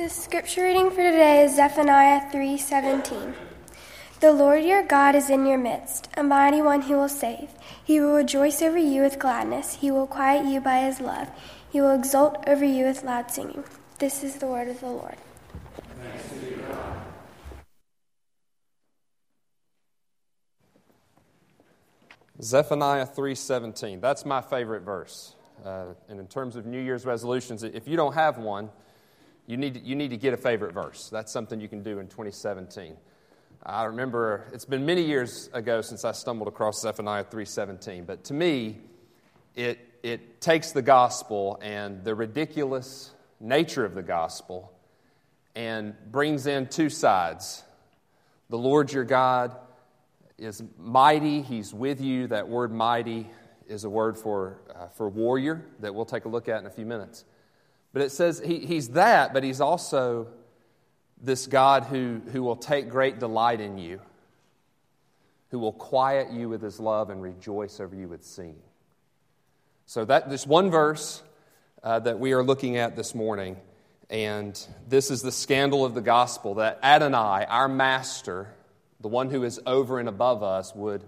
The scripture reading for today is Zephaniah 3:17. The Lord your God is in your midst, a mighty one who will save. He will rejoice over you with gladness. He will quiet you by his love. He will exult over you with loud singing. This is the word of the Lord. Zephaniah 3:17. That's my favorite verse. Uh, and in terms of New Year's resolutions, if you don't have one, you need, to, you need to get a favorite verse. That's something you can do in 2017. I remember it's been many years ago since I stumbled across Zephaniah 3:17, but to me, it, it takes the gospel and the ridiculous nature of the gospel and brings in two sides. The Lord your God is mighty, He's with you. That word mighty is a word for, uh, for warrior that we'll take a look at in a few minutes. But it says he, He's that, but He's also this God who, who will take great delight in you, who will quiet you with His love and rejoice over you with singing. So, that, this one verse uh, that we are looking at this morning, and this is the scandal of the gospel that Adonai, our master, the one who is over and above us, would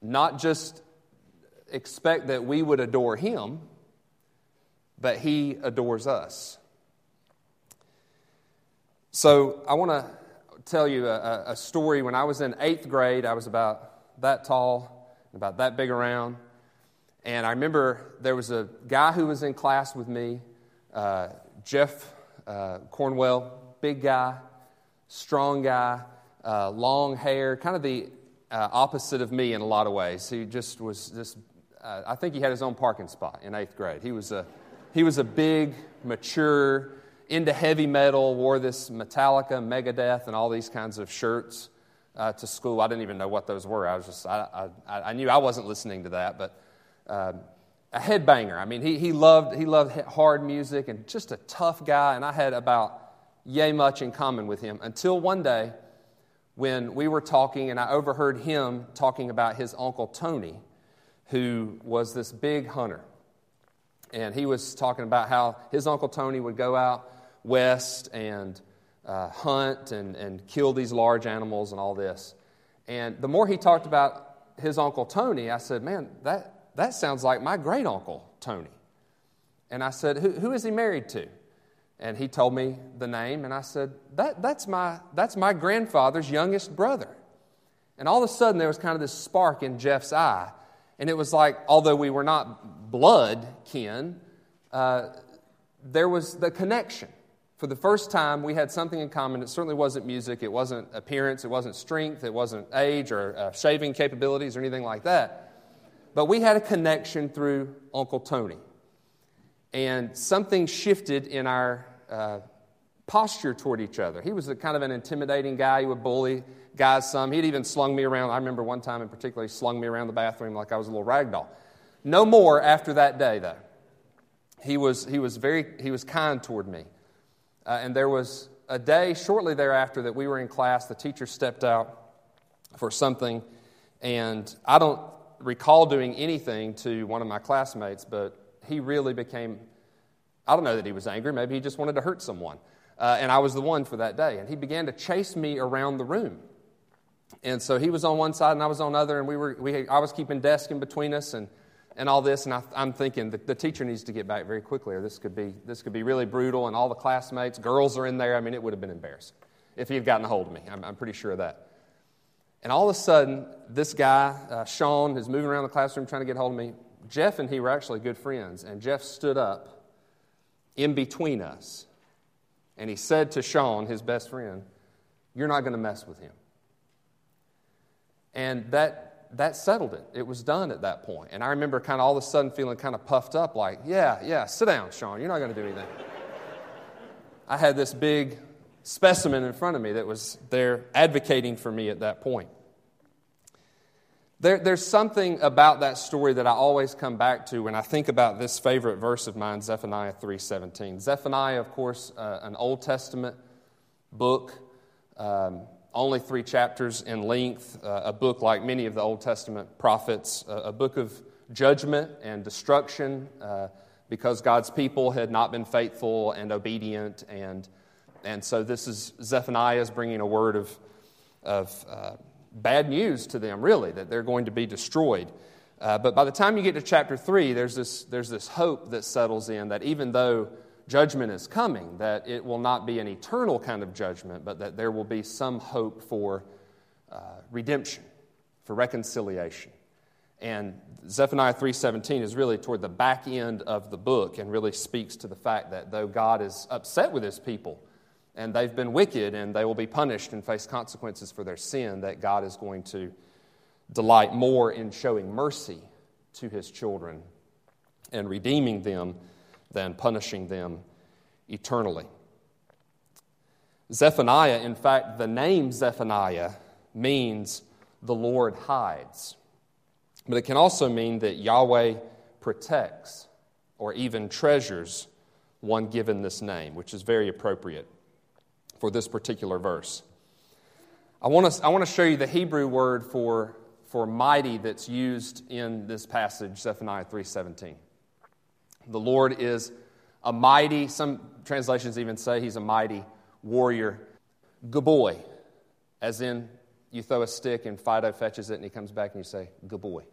not just expect that we would adore him, but he adores us. So I want to tell you a, a, story. When I was in eighth grade, I was about that tall, about that big around. And I remember there was a guy who was in class with me, uh, Jeff uh, Cornwell, big guy, strong guy uh, long hair, kind of the uh, opposite of me in a lot of ways. He just was just, uh, I think he had his own parking spot in eighth grade. He was a, he was a big, mature, into heavy metal, wore this Metallica, Megadeth, and all these kinds of shirts uh, to school. I didn't even know what those were. I was just, I, I, I knew I wasn't listening to that, but um, a headbanger. I mean, he, he, loved, he loved hard music and just a tough guy, and I had about yay much in common with him until one day when we were talking, and I overheard him talking about his uncle Tony, who was this big hunter. And he was talking about how his uncle Tony would go out west and uh, hunt and, and kill these large animals and all this. And the more he talked about his uncle Tony, I said, Man, that, that sounds like my great uncle Tony. And I said, who, who is he married to? And he told me the name, and I said, that, that's, my, that's my grandfather's youngest brother. And all of a sudden, there was kind of this spark in Jeff's eye. And it was like, although we were not blood kin, uh, there was the connection. For the first time, we had something in common. It certainly wasn't music, it wasn't appearance, it wasn't strength, it wasn't age or uh, shaving capabilities or anything like that. But we had a connection through Uncle Tony. And something shifted in our uh, posture toward each other. He was a kind of an intimidating guy. He would bully guys some. He'd even slung me around. I remember one time in particular, he slung me around the bathroom like I was a little rag doll. No more after that day, though. He was, he was very he was kind toward me. Uh, and there was a day shortly thereafter that we were in class. The teacher stepped out for something, and I don't recall doing anything to one of my classmates, but he really became I don't know that he was angry. Maybe he just wanted to hurt someone. Uh, and I was the one for that day. And he began to chase me around the room. And so he was on one side and I was on the other, and we were, we, I was keeping desk in between us and, and all this. And I, am thinking the, the teacher needs to get back very quickly, or this could, be, this could be really brutal. And all the classmates, girls are in there. I mean, it would have been embarrassing if he had gotten a hold of me. I'm, I'm pretty sure of that. And all of a sudden, this guy, uh, Sean, is moving around the classroom trying to get a hold of me. Jeff and he were actually good friends. And Jeff stood up in between us. And he said to Sean, his best friend, You're not going to mess with him. And that, that settled it. It was done at that point. And I remember kind of all of a sudden feeling kind of puffed up, like, Yeah, yeah, sit down, Sean. You're not going to do anything. I had this big specimen in front of me that was there advocating for me at that point. There, there's something about that story that I always come back to when I think about this favorite verse of mine, Zephaniah 3.17. Zephaniah, of course, uh, an Old Testament book, um, only three chapters in length, uh, a book like many of the Old Testament prophets, uh, a book of judgment and destruction uh, because God's people had not been faithful and obedient and And so this is Zephaniah is bringing a word of, of uh, bad news to them, really, that they're going to be destroyed. Uh, but by the time you get to chapter 3, there's this, there's this hope that settles in that even though judgment is coming, that it will not be an eternal kind of judgment, but that there will be some hope for uh, redemption, for reconciliation. And Zephaniah 3:17 is really toward the back end of the book and really speaks to the fact that though God is upset with his people and they've been wicked and they will be punished and face consequences for their sin, that God is going to delight more in showing mercy to his children and redeeming them than punishing them eternally. Zephaniah, in fact, the name Zephaniah means the Lord hides. But it can also mean that Yahweh protects or even treasures one given this name, which is very appropriate for this particular verse. I want to, I want to show you the Hebrew word for, for mighty that's used in this passage, Zephaniah 3.17. The Lord is a mighty, some translations even say he's a mighty warrior. Gaboy, as in you throw a stick and Fido fetches it and he comes back and you say, Gaboy.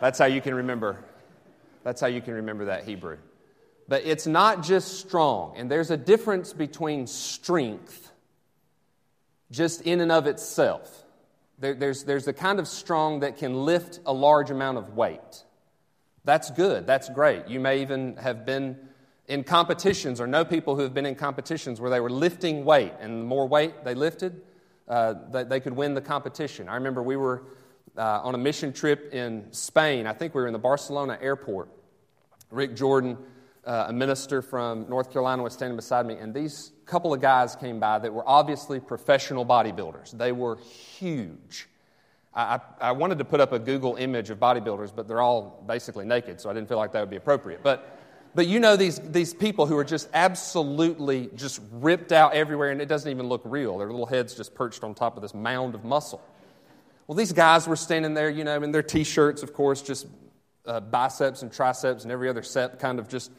That's how you can remember. That's how you can remember that Hebrew. But it's not just strong, and there's a difference between strength just in and of itself. There, there's, there's the kind of strong that can lift a large amount of weight. That's good, that's great. You may even have been in competitions or know people who have been in competitions where they were lifting weight, and the more weight they lifted, uh, they, they could win the competition. I remember we were uh, on a mission trip in Spain. I think we were in the Barcelona airport. Rick Jordan, uh, a minister from North Carolina, was standing beside me, and these couple of guys came by that were obviously professional bodybuilders. They were huge. I, I, wanted to put up a Google image of bodybuilders, but they're all basically naked, so I didn't feel like that would be appropriate. But but you know these, these people who are just absolutely just ripped out everywhere, and it doesn't even look real. Their little heads just perched on top of this mound of muscle. Well, these guys were standing there, you know, in their t shirts, of course, just uh, biceps and triceps and every other set kind of just,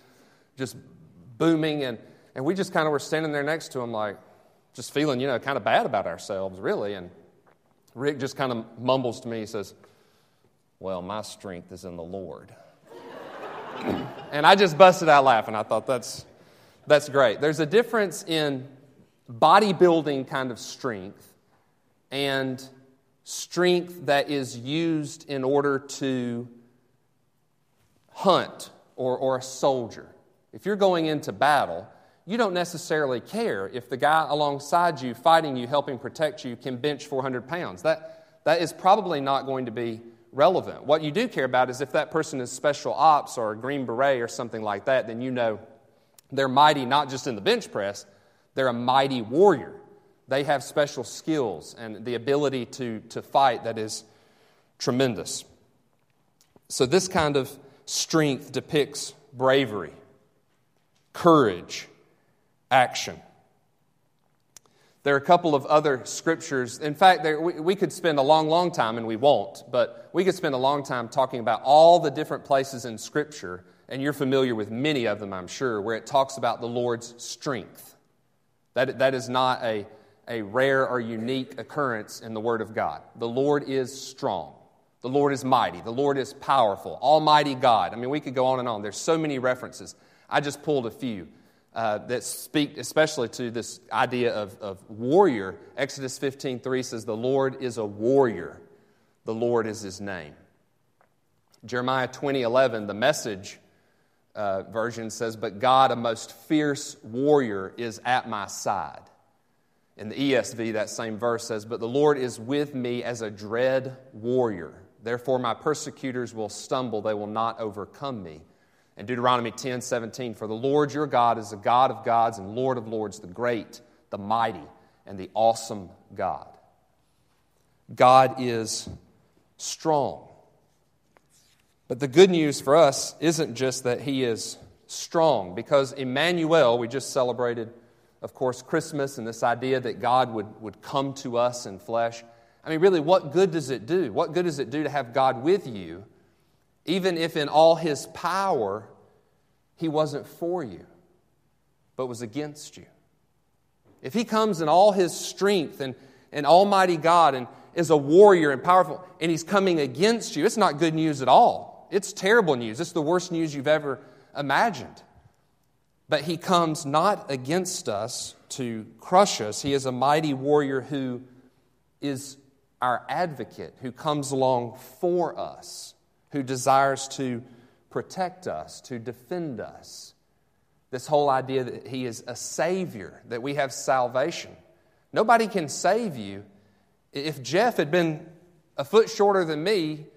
just booming. And, and we just kind of were standing there next to them, like, just feeling, you know, kind of bad about ourselves, really. And Rick just kind of mumbles to me, he says, Well, my strength is in the Lord. and I just busted out laughing. I thought, that's, that's great. There's a difference in bodybuilding kind of strength and strength that is used in order to hunt or, or a soldier. If you're going into battle, you don't necessarily care if the guy alongside you, fighting you, helping protect you, can bench 400 pounds. That, that is probably not going to be relevant. What you do care about is if that person is special ops or a Green Beret or something like that, then you know they're mighty not just in the bench press, they're a mighty warrior. They have special skills and the ability to, to fight that is tremendous. So, this kind of strength depicts bravery, courage, action. There are a couple of other scriptures. In fact, there, we, we, could spend a long, long time, and we won't, but we could spend a long time talking about all the different places in Scripture, and you're familiar with many of them, I'm sure, where it talks about the Lord's strength. That, that is not a a rare or unique occurrence in the Word of God. The Lord is strong. The Lord is mighty. The Lord is powerful. Almighty God. I mean, we could go on and on. There's so many references. I just pulled a few uh, that speak especially to this idea of, of warrior. Exodus 15 3 says, The Lord is a warrior, the Lord is his name. Jeremiah 20 11, the message uh, version says, But God, a most fierce warrior, is at my side. In the ESV, that same verse says, But the Lord is with me as a dread warrior. Therefore, my persecutors will stumble, they will not overcome me. And Deuteronomy 10 17, For the Lord your God is the God of gods and Lord of lords, the great, the mighty, and the awesome God. God is strong. But the good news for us isn't just that he is strong, because Emmanuel, we just celebrated of course, Christmas and this idea that God would, would come to us in flesh. I mean, really, what good does it do? What good does it do to have God with you, even if in all his power, he wasn't for you, but was against you? if he comes in all his strength and, and Almighty God and is a warrior and powerful, and he's coming against you, it's not good news at all. It's terrible news. It's the worst news you've ever imagined. But he comes not against us to crush us. He is a mighty warrior who is our advocate, who comes along for us, who desires to protect us, to defend us. This whole idea that he is a savior, that we have salvation. Nobody can save you. If Jeff had been a foot shorter than me,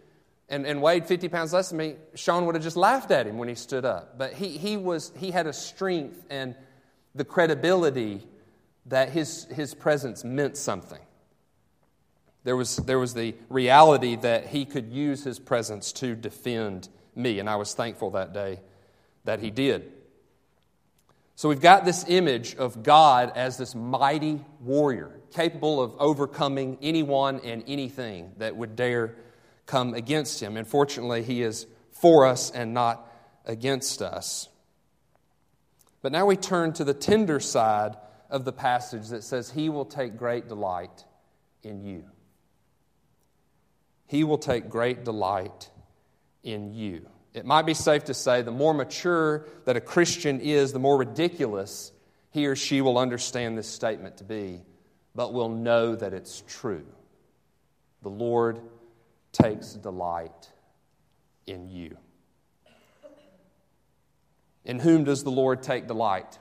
and, and weighed 50 pounds less than me, Sean would have just laughed at him when he stood up. But he, he, was, he had a strength and the credibility that his, his presence meant something. There was, there was the reality that he could use his presence to defend me, and I was thankful that day that he did. So we've got this image of God as this mighty warrior, capable of overcoming anyone and anything that would dare come against him. And fortunately, he is for us and not against us. But now we turn to the tender side of the passage that says, He will take great delight in you. He will take great delight in you. It might be safe to say the more mature that a Christian is, the more ridiculous he or she will understand this statement to be, but will know that it's true. The Lord takes delight in you. In whom does the Lord take delight?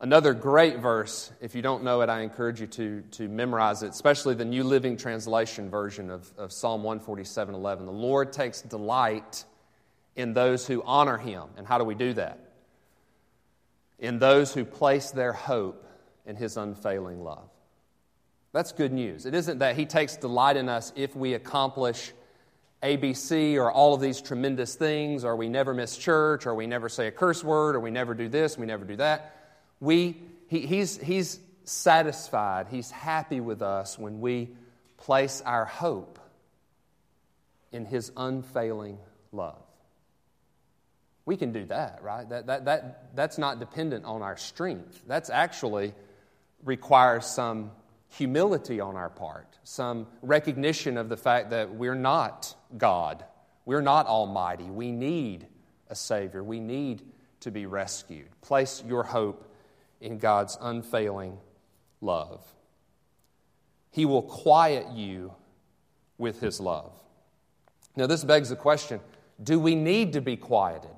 Another great verse, if you don't know it, I encourage you to, to memorize it, especially the New Living Translation version of, of Psalm 147 11. The Lord takes delight in those who honor him. And how do we do that? In those who place their hope in his unfailing love. That's good news. It isn't that He takes delight in us if we accomplish ABC or all of these tremendous things, or we never miss church, or we never say a curse word, or we never do this, we never do that. We, he, he's, he's satisfied, He's happy with us when we place our hope in His unfailing love. We can do that, right? That, that, that, that's not dependent on our strength. That's actually requires some humility on our part, some recognition of the fact that we're not God. We're not almighty. We need a Savior. We need to be rescued. Place your hope in God's unfailing love. He will quiet you with His love. Now, this begs the question do we need to be quieted?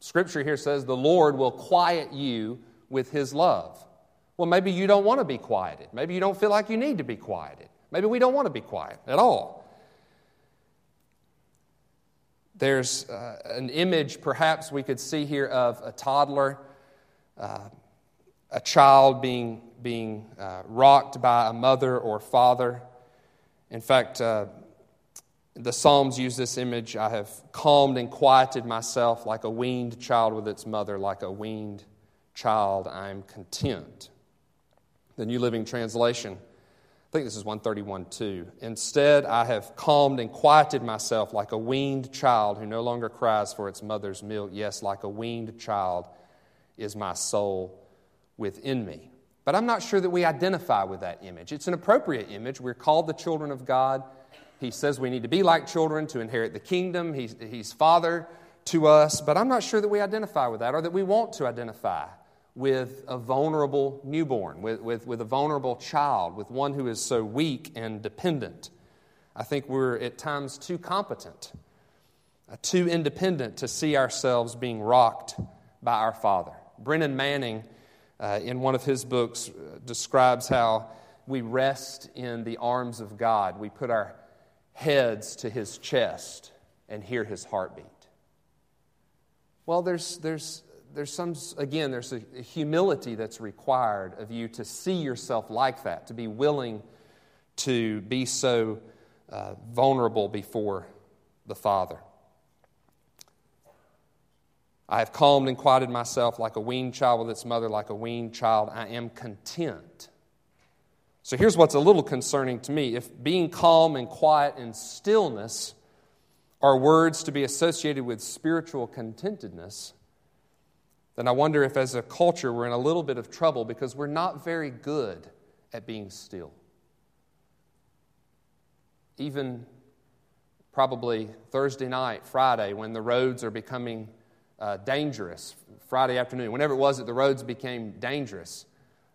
Scripture here says the Lord will quiet you with His love. Well, maybe you don't want to be quieted. Maybe you don't feel like you need to be quieted. Maybe we don't want to be quiet at all. There's uh, an image, perhaps we could see here, of a toddler, uh, a child being, being uh, rocked by a mother or father. In fact, uh, the Psalms use this image I have calmed and quieted myself like a weaned child with its mother, like a weaned child, I am content the New Living Translation. I think this is 131 2. Instead, I have calmed and quieted myself like a weaned child who no longer cries for its mother's milk. Yes, like a weaned child is my soul within me. But I'm not sure that we identify with that image. It's an appropriate image. We're called the children of God. He says we need to be like children to inherit the kingdom. He's, he's Father to us, but I'm not sure that we identify with that or that we want to identify with a vulnerable newborn, with, with, with a vulnerable child, with one who is so weak and dependent. I think we're at times too competent, uh, too independent to see ourselves being rocked by our Father. Brennan Manning, uh, in one of his books, uh, describes how we rest in the arms of God. We put our heads to his chest and hear his heartbeat. Well, there's, there's there's some, again, there's a, a humility that's required of you to see yourself like that, to be willing to be so uh, vulnerable before the Father. I have calmed and quieted myself like a weaned child with its mother, like a weaned child. I am content. So here's what's a little concerning to me. If being calm and quiet and stillness are words to be associated with spiritual contentedness, then I wonder if as a culture we're in a little bit of trouble because we're not very good at being still. Even probably Thursday night, Friday, when the roads are becoming uh, dangerous, Friday afternoon, whenever it was that the roads became dangerous,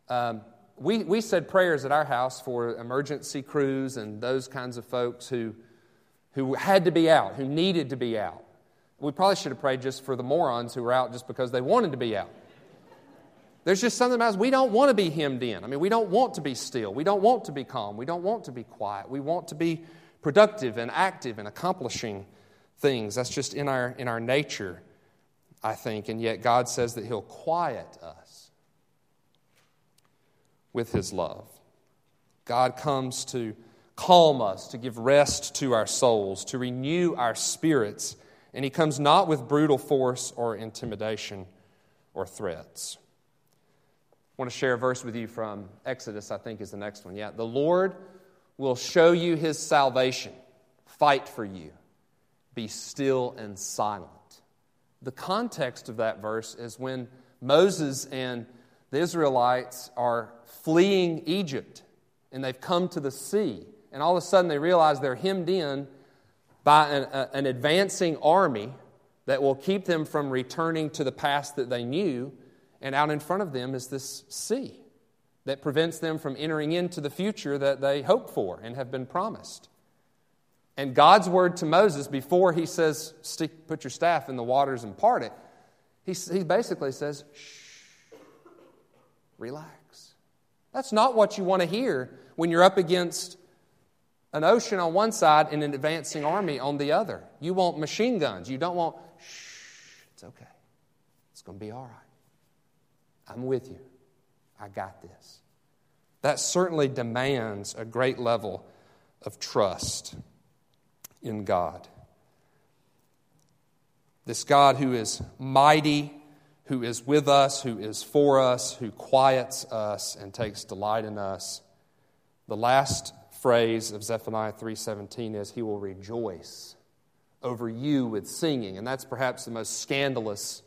um, we, we said prayers at our house for emergency crews and those kinds of folks who, who had to be out, who needed to be out. We probably should have prayed just for the morons who were out just because they wanted to be out. There's just something about us, we don't want to be hemmed in. I mean, we don't want to be still. We don't want to be calm. We don't want to be quiet. We want to be productive and active and accomplishing things. That's just in our, in our nature, I think. And yet, God says that He'll quiet us with His love. God comes to calm us, to give rest to our souls, to renew our spirits and he comes not with brutal force or intimidation or threats. I want to share a verse with you from Exodus, I think is the next one. Yeah, the Lord will show you his salvation, fight for you, be still and silent. The context of that verse is when Moses and the Israelites are fleeing Egypt and they've come to the sea, and all of a sudden they realize they're hemmed in by an, a, an advancing army that will keep them from returning to the past that they knew. And out in front of them is this sea that prevents them from entering into the future that they hope for and have been promised. And God's word to Moses before he says, Put your staff in the waters and part it, he, basically says, Shh, relax. That's not what you want to hear when you're up against an ocean on one side and an advancing army on the other. You want machine guns. You don't want, shh, it's okay. It's going to be all right. I'm with you. I got this. That certainly demands a great level of trust in God. This God who is mighty, who is with us, who is for us, who quiets us and takes delight in us. The last phrase of Zephaniah 3:17 is he will rejoice over you with singing, and that's perhaps the most scandalous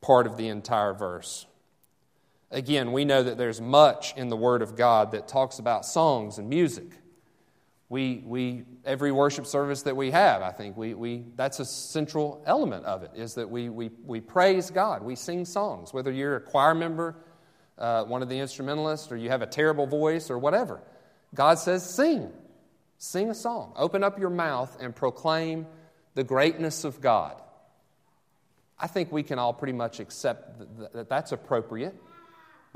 part of the entire verse. Again, we know that there's much in the Word of God that talks about songs and music. We, we, every worship service that we have, I think, we, we, that's a central element of it, is that we, we, we praise God. We sing songs, whether you're a choir member, uh, one of the instrumentalists, or you have a terrible voice, or whatever. God says, sing. Sing a song. Open up your mouth and proclaim the greatness of God. I think we can all pretty much accept that that's appropriate.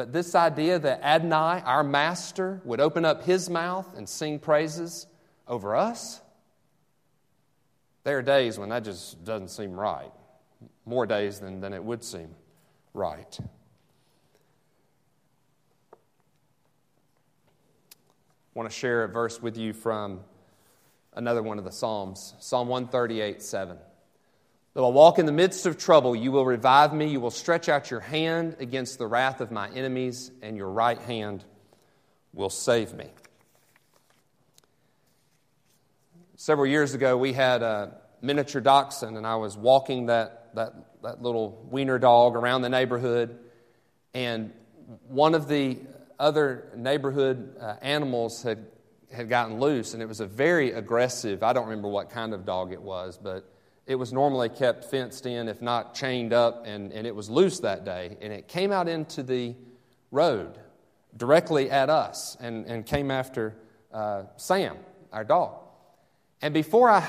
But this idea that Adonai, our master, would open up his mouth and sing praises over us, there are days when that just doesn't seem right. More days than, than it would seem right. I want to share a verse with you from another one of the Psalms, Psalm 138 7. Though I walk in the midst of trouble, you will revive me. You will stretch out your hand against the wrath of my enemies, and your right hand will save me. Several years ago, we had a miniature dachshund, and I was walking that, that, that little wiener dog around the neighborhood. And one of the other neighborhood uh, animals had, had gotten loose, and it was a very aggressive, I don't remember what kind of dog it was, but it was normally kept fenced in, if not chained up, and, and it was loose that day. And it came out into the road directly at us and, and came after uh, Sam, our dog. And before I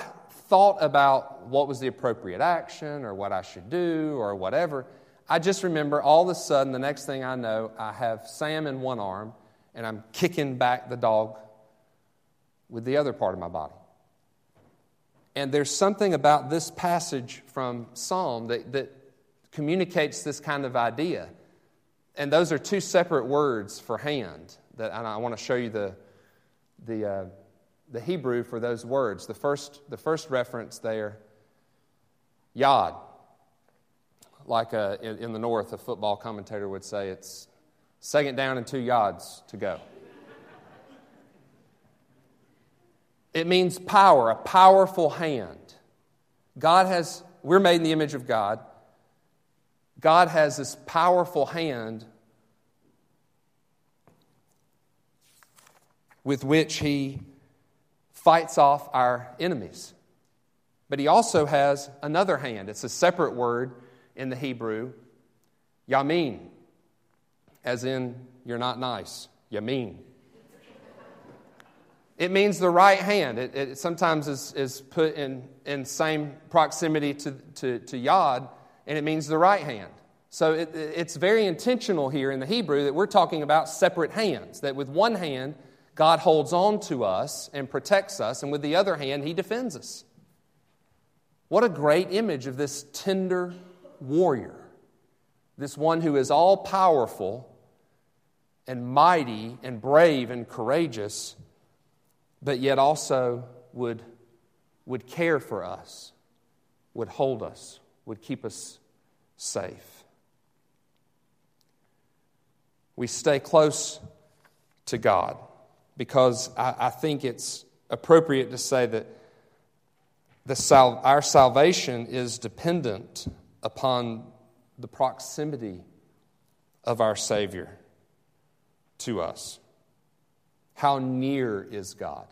thought about what was the appropriate action or what I should do or whatever, I just remember all of a sudden, the next thing I know, I have Sam in one arm and I'm kicking back the dog with the other part of my body. And there's something about this passage from Psalm that, that communicates this kind of idea. And those are two separate words for hand. That I want to show you the, the, uh, the Hebrew for those words. The first, the first reference there, yod, like a, in, in the North, a football commentator would say, it's second down and two yards to go. It means power, a powerful hand. God has, we're made in the image of God. God has this powerful hand with which He fights off our enemies. But He also has another hand. It's a separate word in the Hebrew, yamin, as in you're not nice, yamin. It means the right hand. It, it sometimes is, is put in, in same proximity to, to, to yod, and it means the right hand. So it, it's very intentional here in the Hebrew that we're talking about separate hands, that with one hand, God holds on to us and protects us, and with the other hand, He defends us. What a great image of this tender warrior, this one who is all powerful and mighty and brave and courageous, but yet also would, would care for us, would hold us, would keep us safe. We stay close to God because I, I think it's appropriate to say that the sal- our salvation is dependent upon the proximity of our Savior to us. How near is God?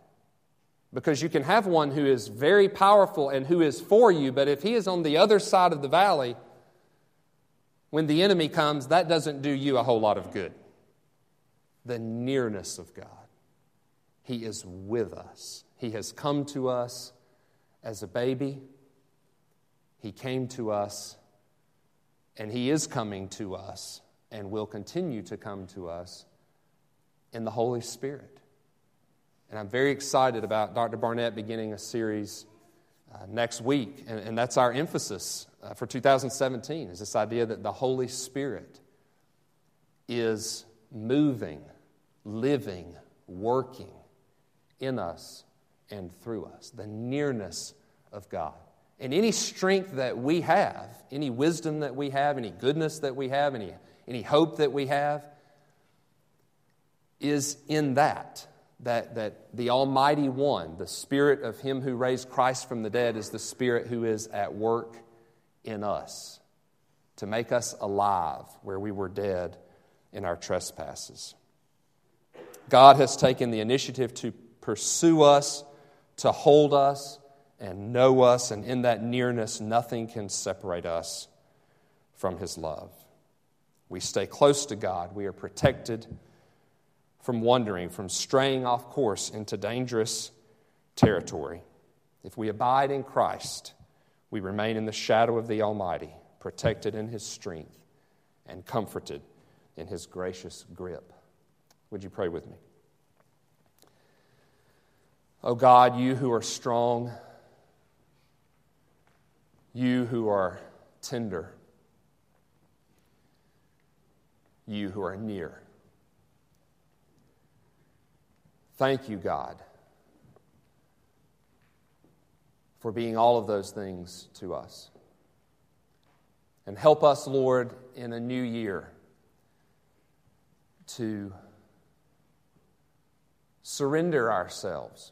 Because you can have one who is very powerful and who is for you, but if he is on the other side of the valley, when the enemy comes, that doesn't do you a whole lot of good. The nearness of God. He is with us. He has come to us as a baby. He came to us, and He is coming to us, and will continue to come to us in the Holy Spirit. And I'm very excited about Dr. Barnett beginning a series uh, next week, and, and, that's our emphasis uh, for 2017 is this idea that the Holy Spirit is moving, living, working in us and through us, the nearness of God. And any strength that we have, any wisdom that we have, any goodness that we have, any, any hope that we have, is in that. That, that the Almighty One, the Spirit of Him who raised Christ from the dead, is the Spirit who is at work in us to make us alive where we were dead in our trespasses. God has taken the initiative to pursue us, to hold us, and know us, and in that nearness, nothing can separate us from His love. We stay close to God, we are protected from wandering, from straying off course into dangerous territory. If we abide in Christ, we remain in the shadow of the Almighty, protected in His strength and comforted in His gracious grip. Would you pray with me? Oh God, you who are strong, you who are tender, you who are near. Thank you, God, for being all of those things to us. And help us, Lord, in a new year to surrender ourselves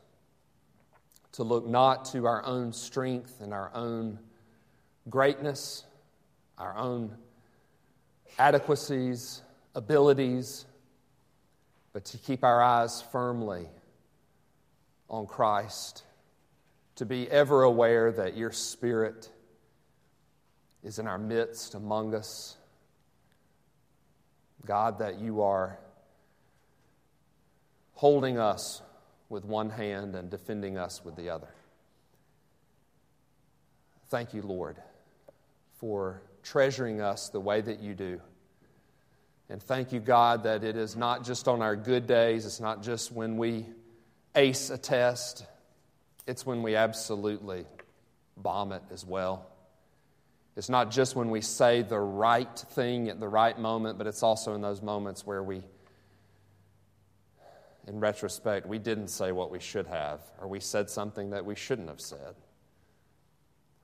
to look not to our own strength and our own greatness, our own adequacies, abilities, but to keep our eyes firmly on Christ, to be ever aware that your Spirit is in our midst, among us. God, that you are holding us with one hand and defending us with the other. Thank you, Lord, for treasuring us the way that you do. And thank you, God, that it is not just on our good days, it's not just when we ace a test, it's when we absolutely bomb it as well. It's not just when we say the right thing at the right moment, but it's also in those moments where we in retrospect, we didn't say what we should have, or we said something that we shouldn't have said.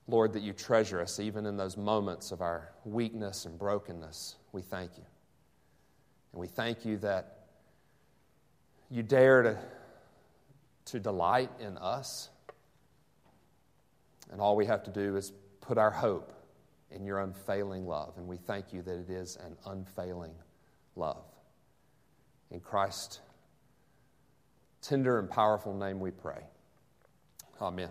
Lord, that you treasure us even in those moments of our weakness and brokenness. We thank you. And we thank you that you dare to, to delight in us. And all we have to do is put our hope in your unfailing love. And we thank you that it is an unfailing love. In Christ's tender and powerful name we pray. Amen.